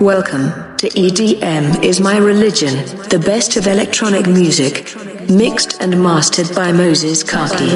Welcome to EDM is My Religion, the best of electronic music, mixed and mastered by Moses Kaki.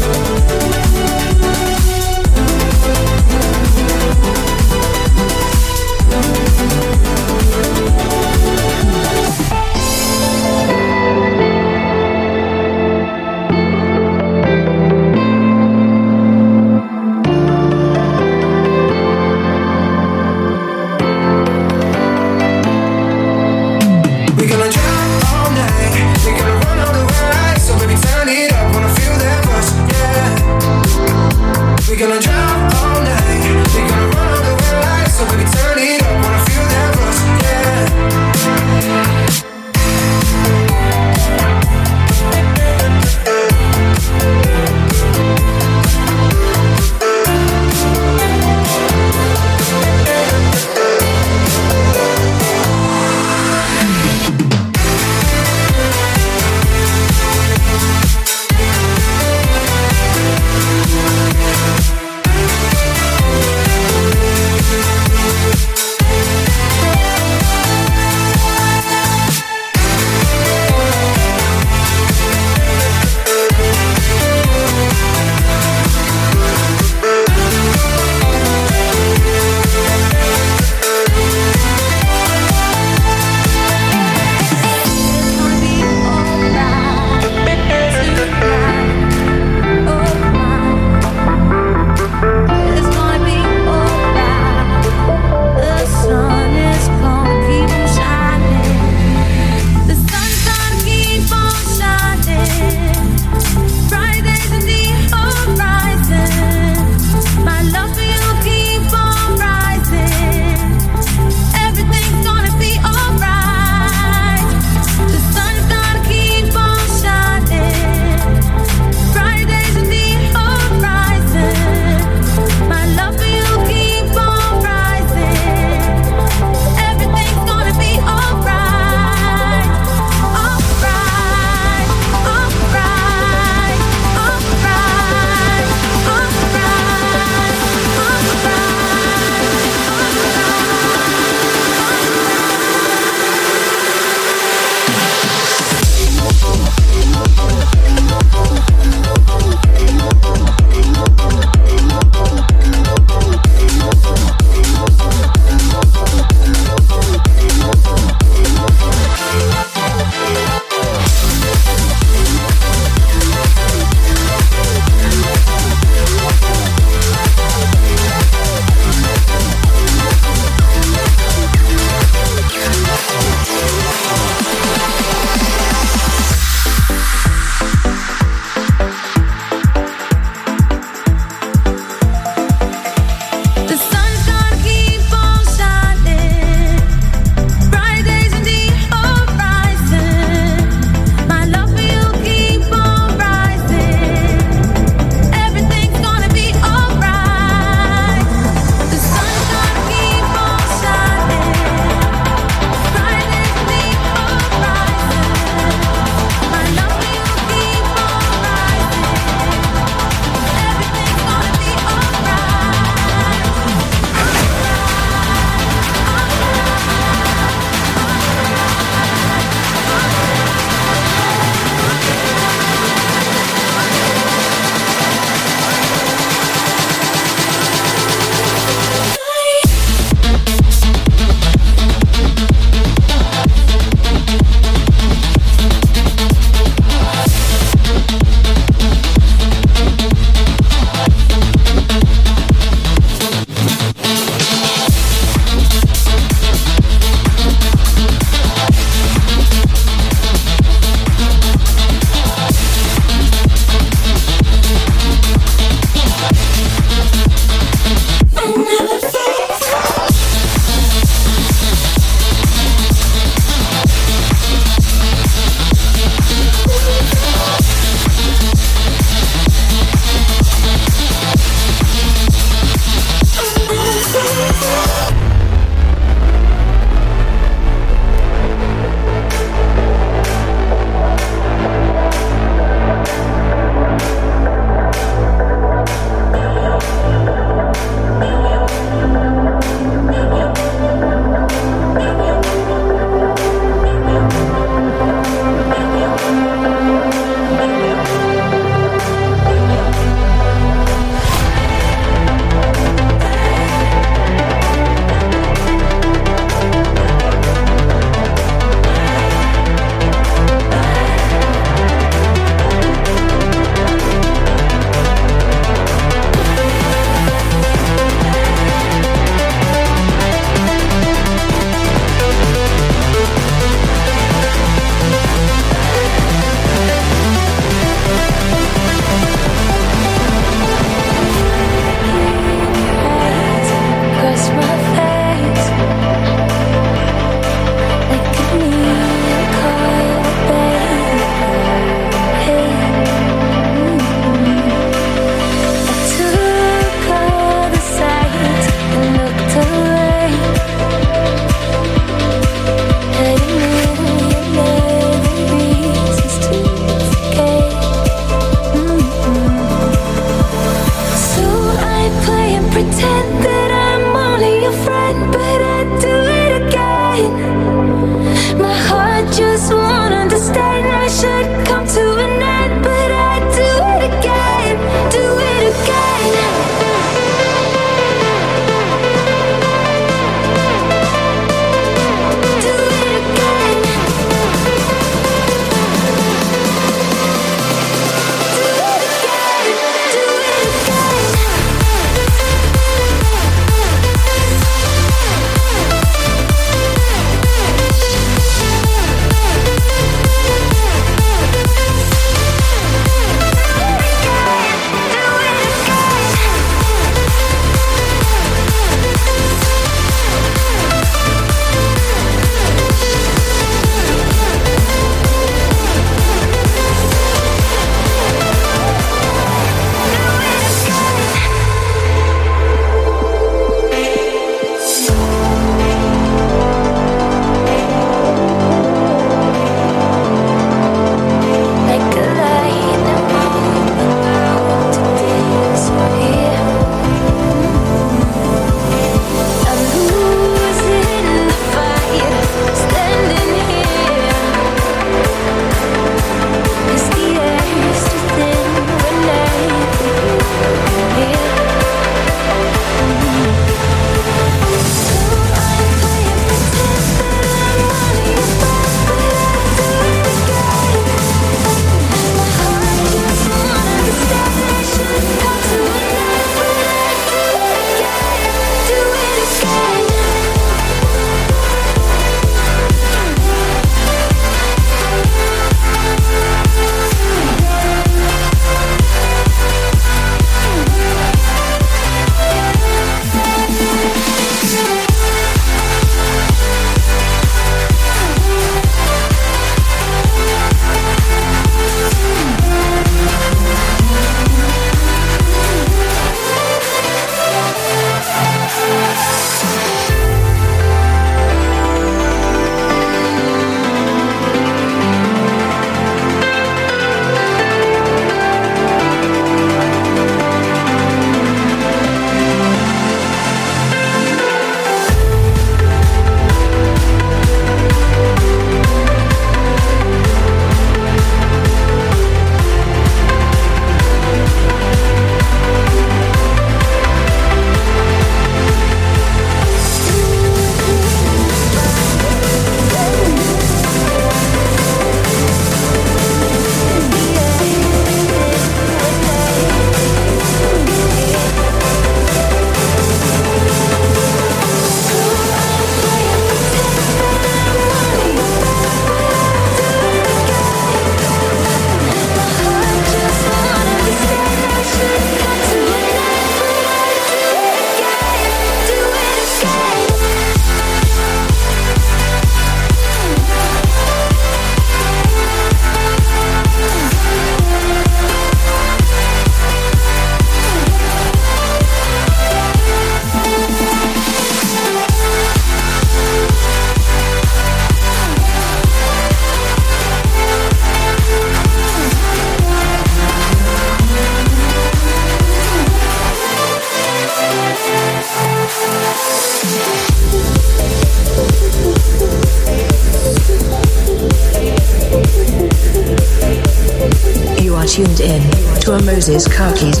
Moses Kaki's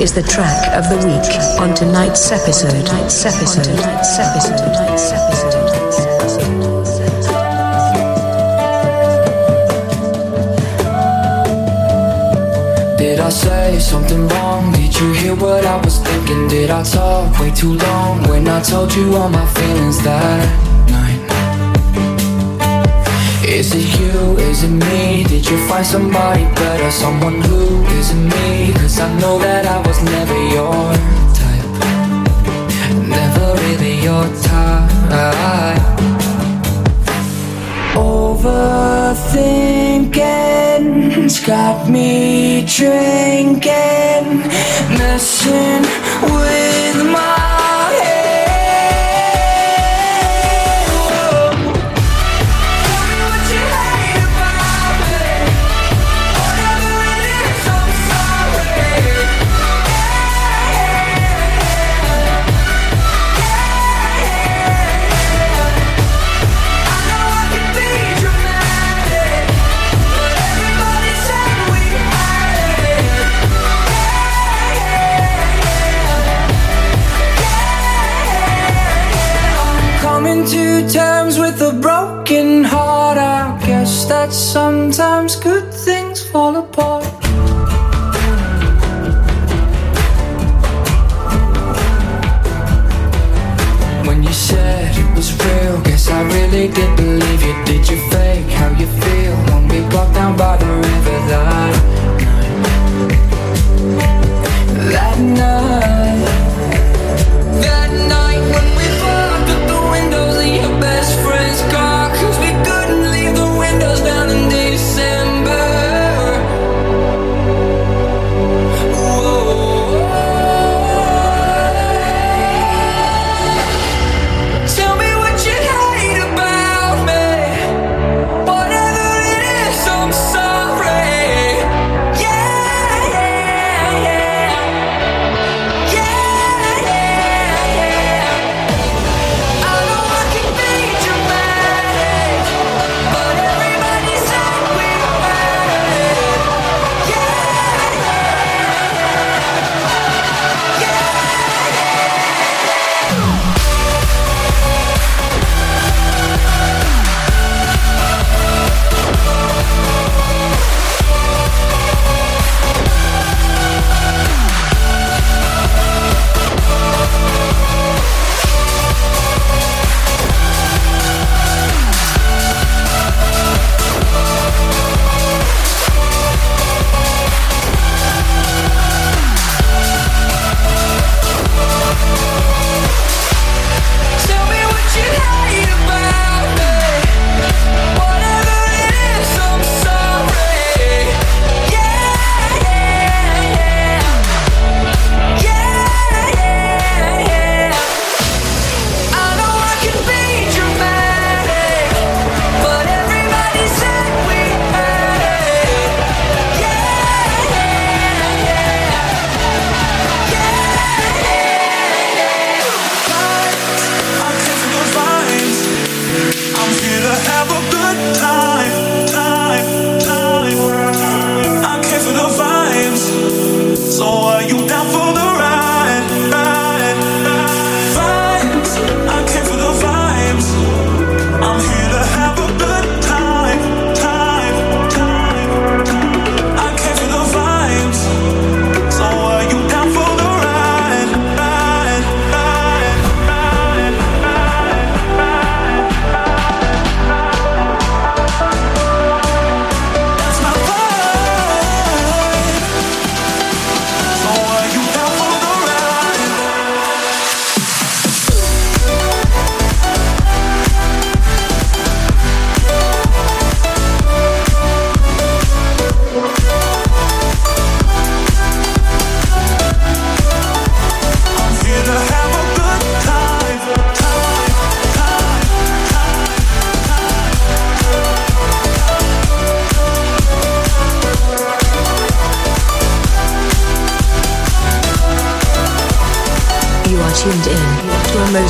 is the track of the week on tonight's episode. Tonight's episode. Tonight's episode. Tonight's episode. Did I say something wrong? Did you hear what I was thinking? Did I talk way too long when I told you all my feelings that is it you, is it me? Did you find somebody better? Someone who isn't me? Cause I know that I was never your type Never really your type Overthinking's got me drinking Messing with my sometimes good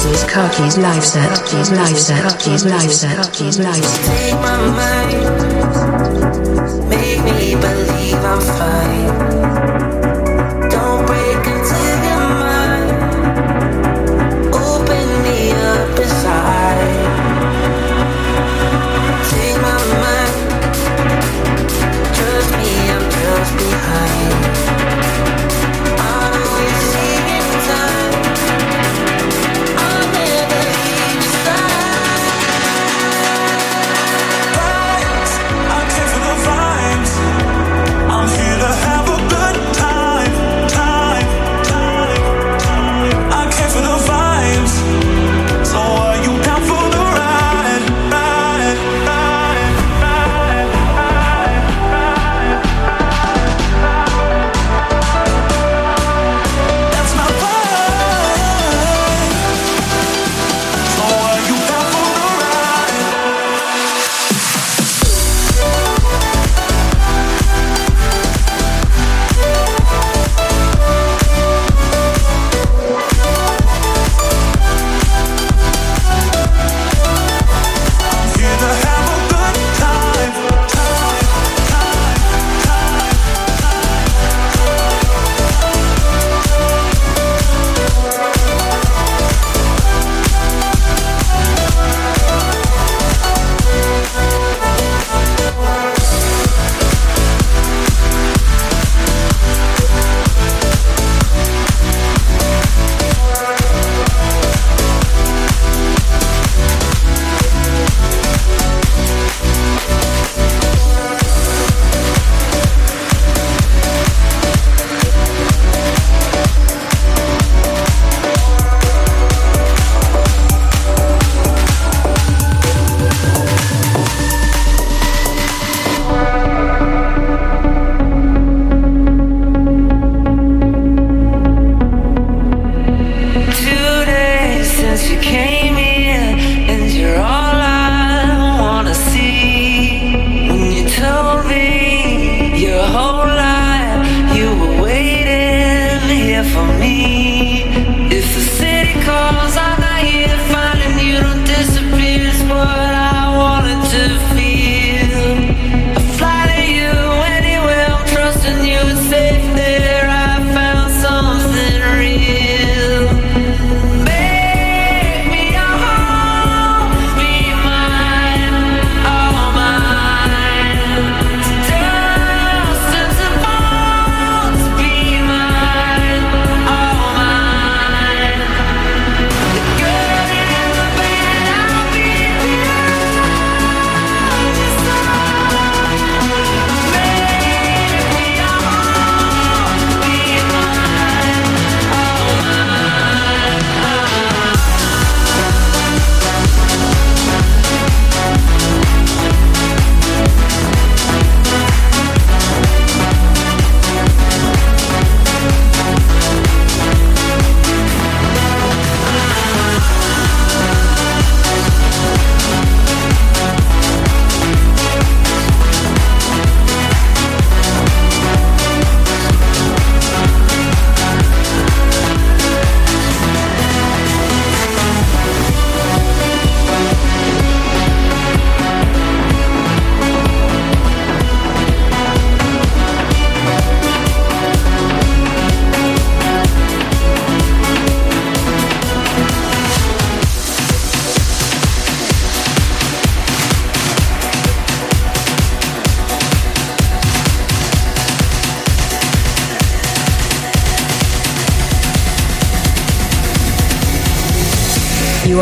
Kaki's live set, Kaki's live set, Kaki's live set, Kaki's live set. Take my mind, make me believe I'm fine.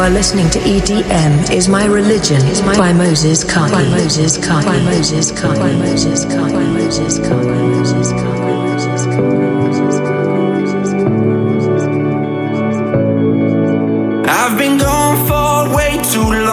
Are listening to EDM is my religion by Moses Kaki. By Moses Kaki. By Moses Kaki. By Moses Kaki. By Moses Kaki. By Moses Kaki. By Moses Kaki. I've been gone for way too long,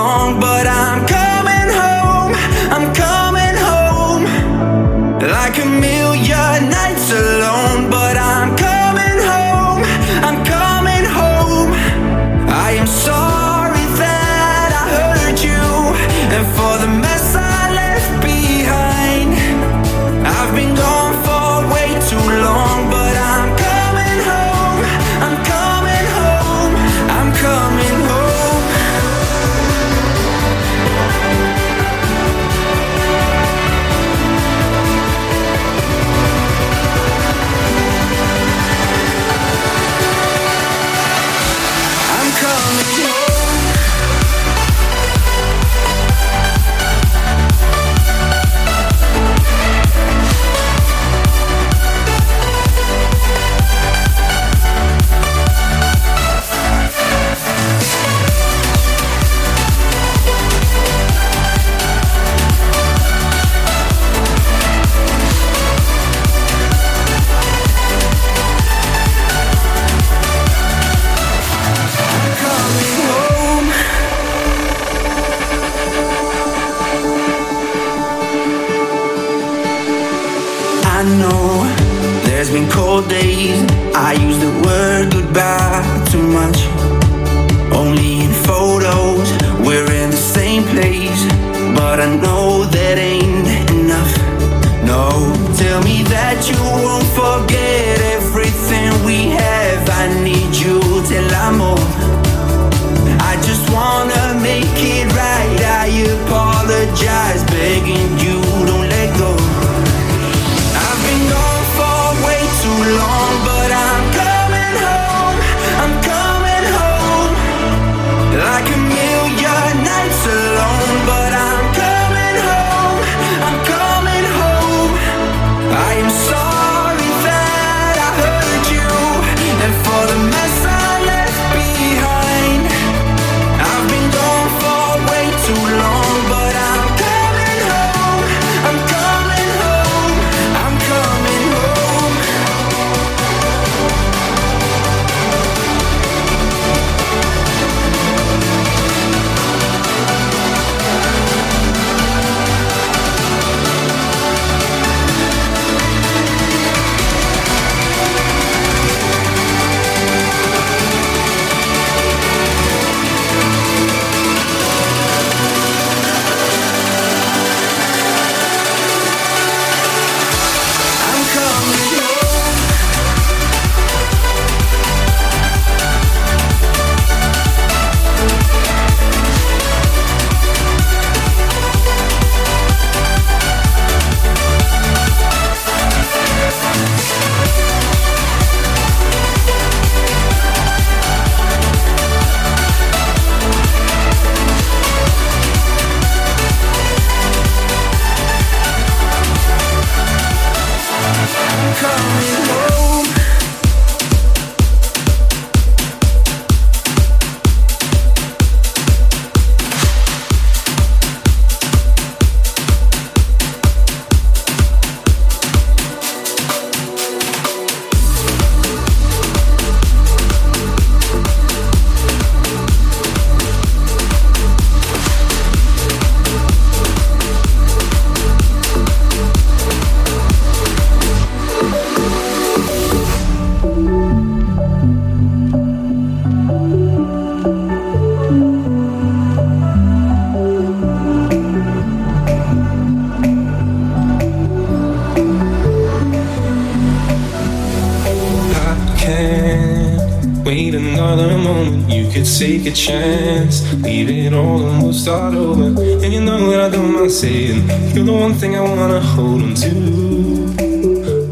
take a chance, leave it all and we'll start over. And you know that I don't mind saying you're the one thing I wanna hold on to.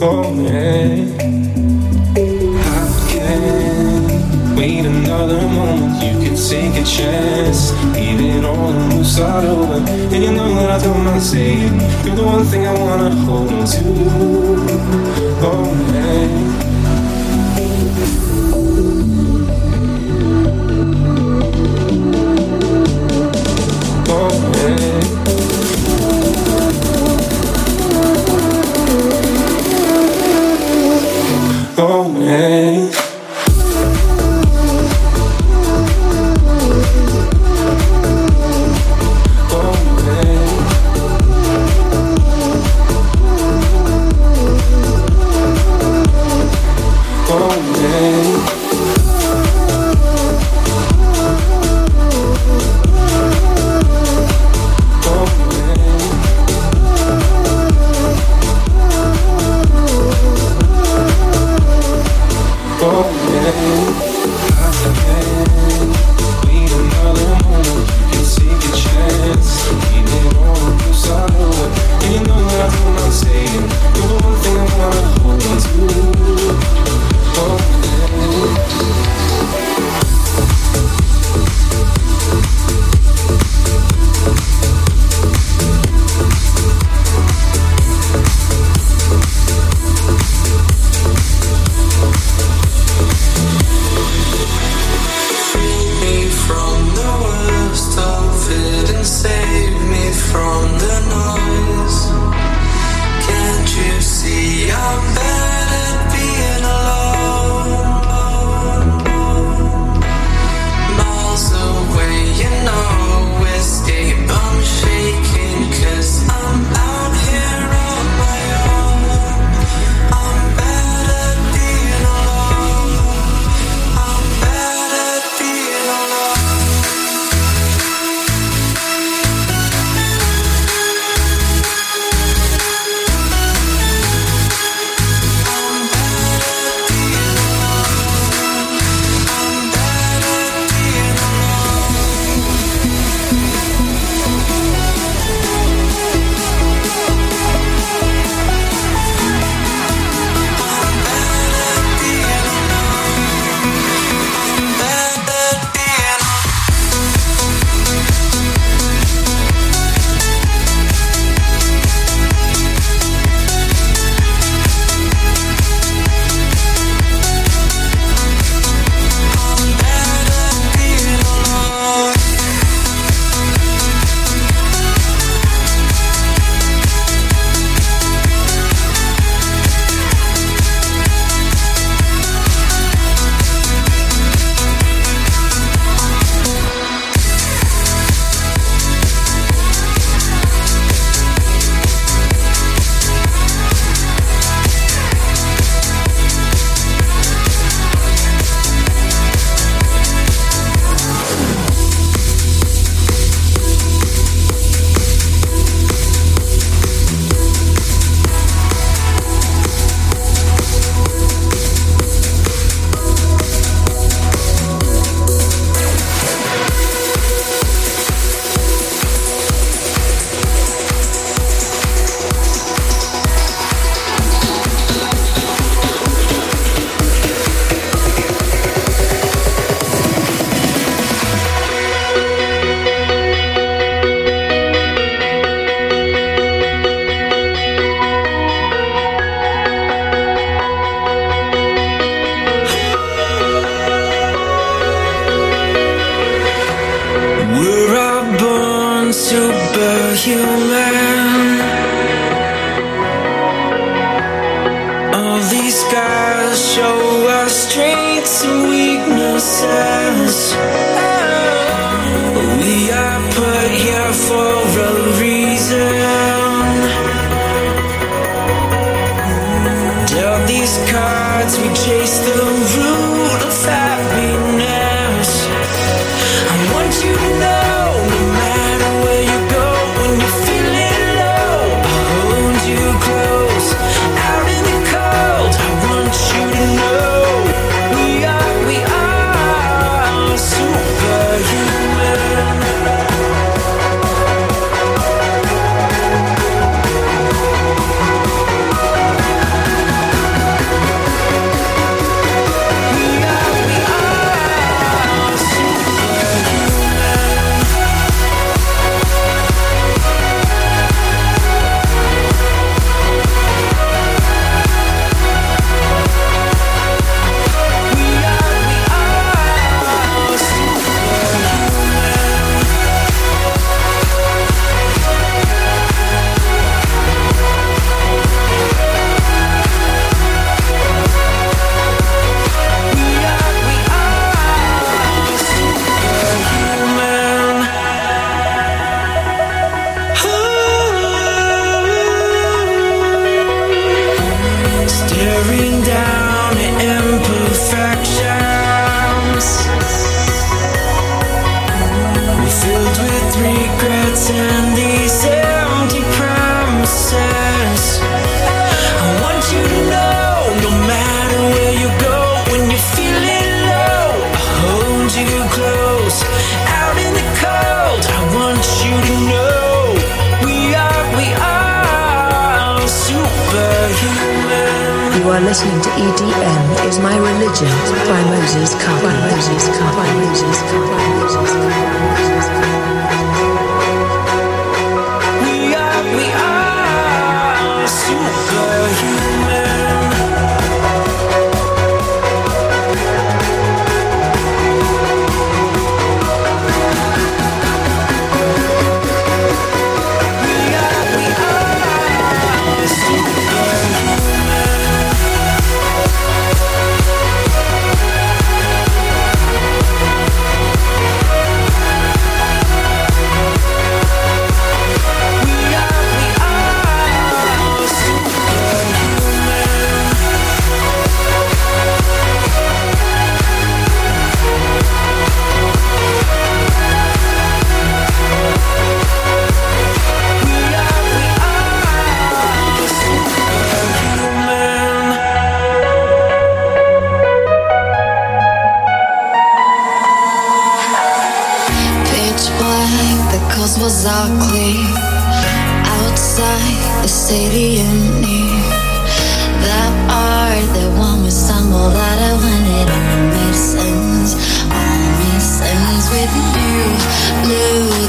Oh yeah. I can't wait another moment. You could take a chance, leave it all and we'll start over. And you know that I don't mind saying you're the one thing I wanna hold on to. Oh yeah. way.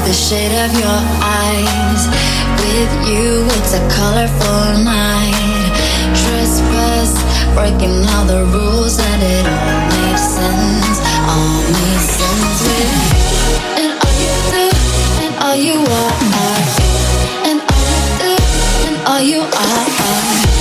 the shade of your eyes. With you, it's a colorful night. Trespass, breaking all the rules, and it all makes sense. All makes sense with you. And all you do, and all you are, and all you do, and all you are.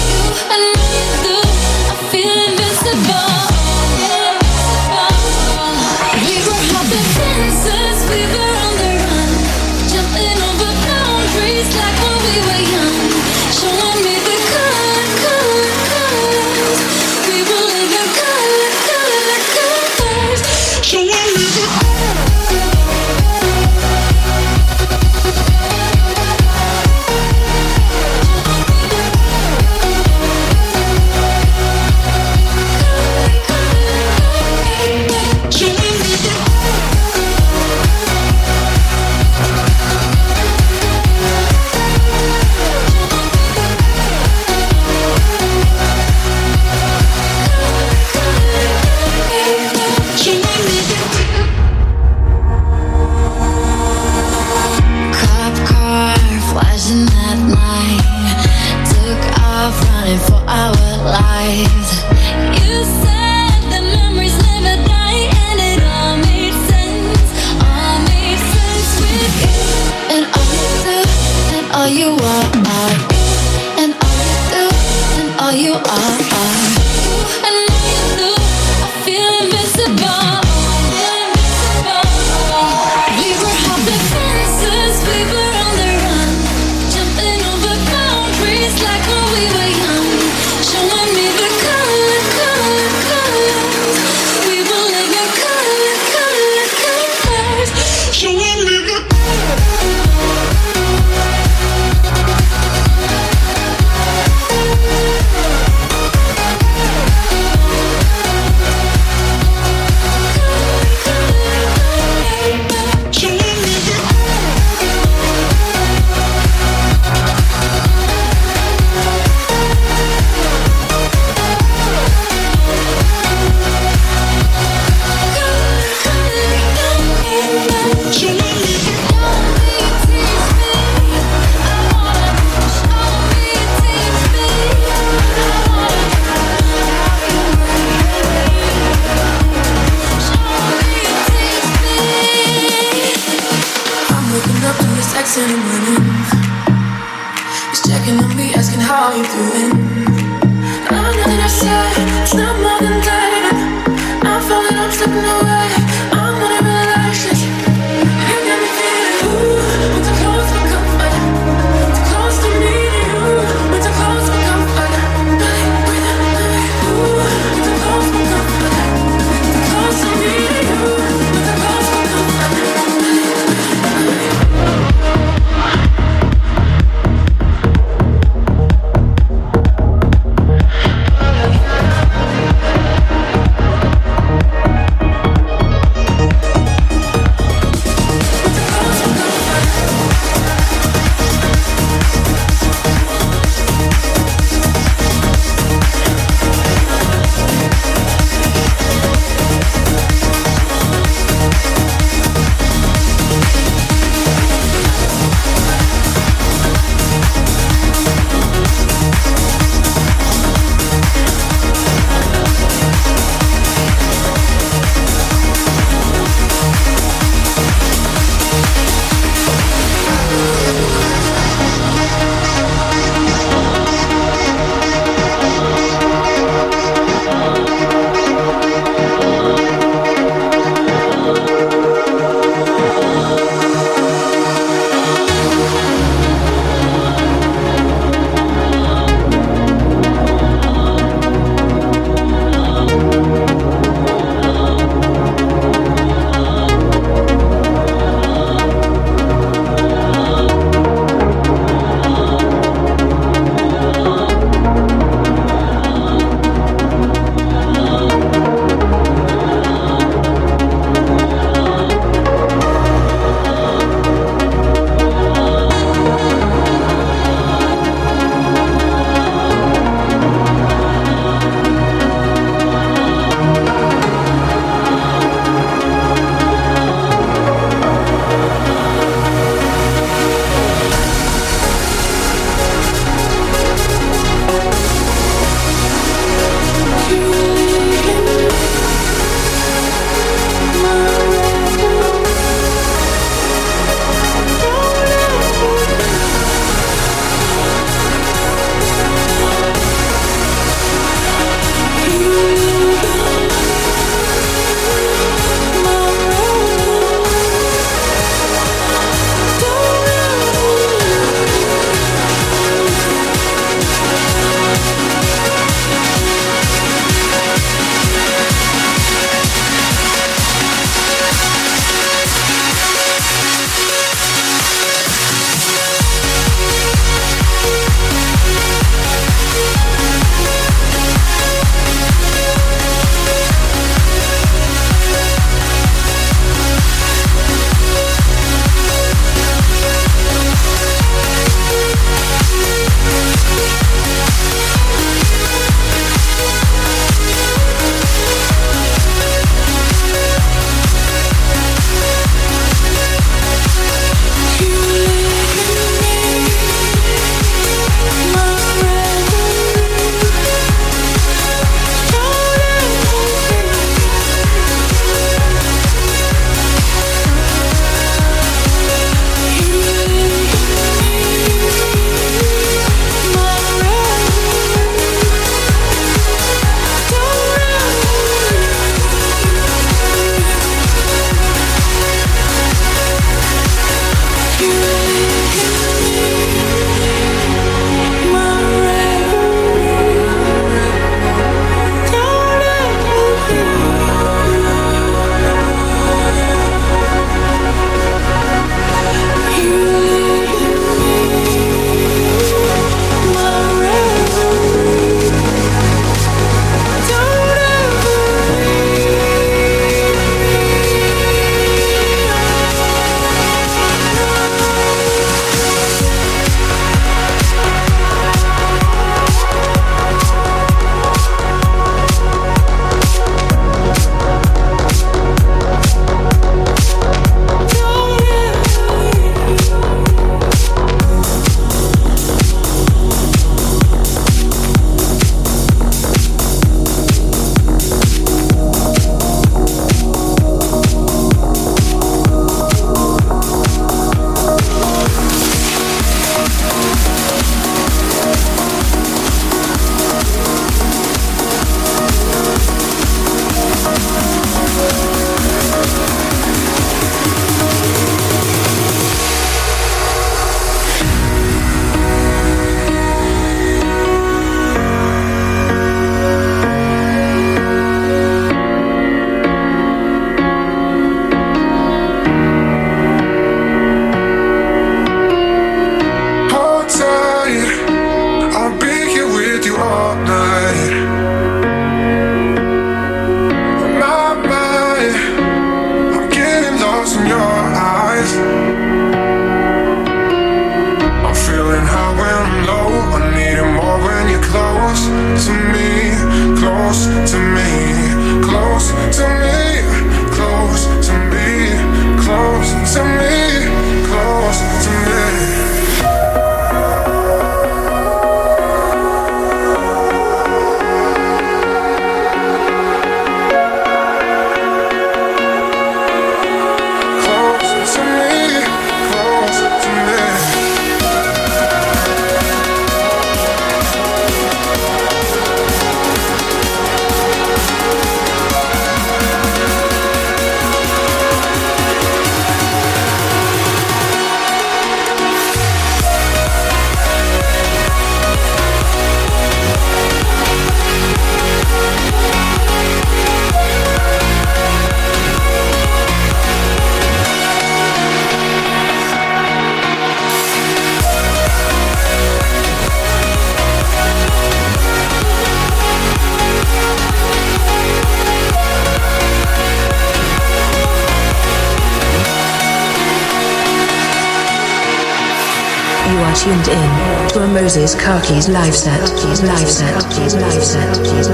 Live set. Live set. Live set. Live set. Live set.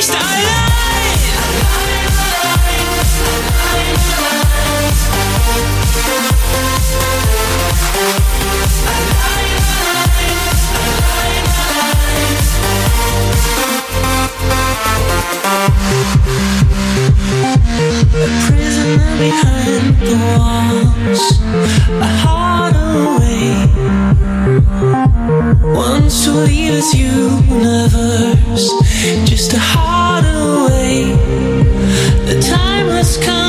A prisoner behind the walls, away. Once we leave this universe, just a heart. The time has come.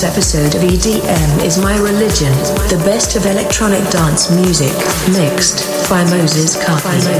This episode of EDM is My Religion, the best of electronic dance music, mixed by Moses Carpenter.